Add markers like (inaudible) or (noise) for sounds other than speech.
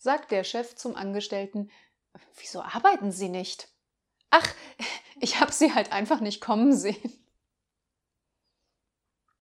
sagt der Chef zum Angestellten, wieso arbeiten Sie nicht? Ach, (laughs) ich habe Sie halt einfach nicht kommen sehen.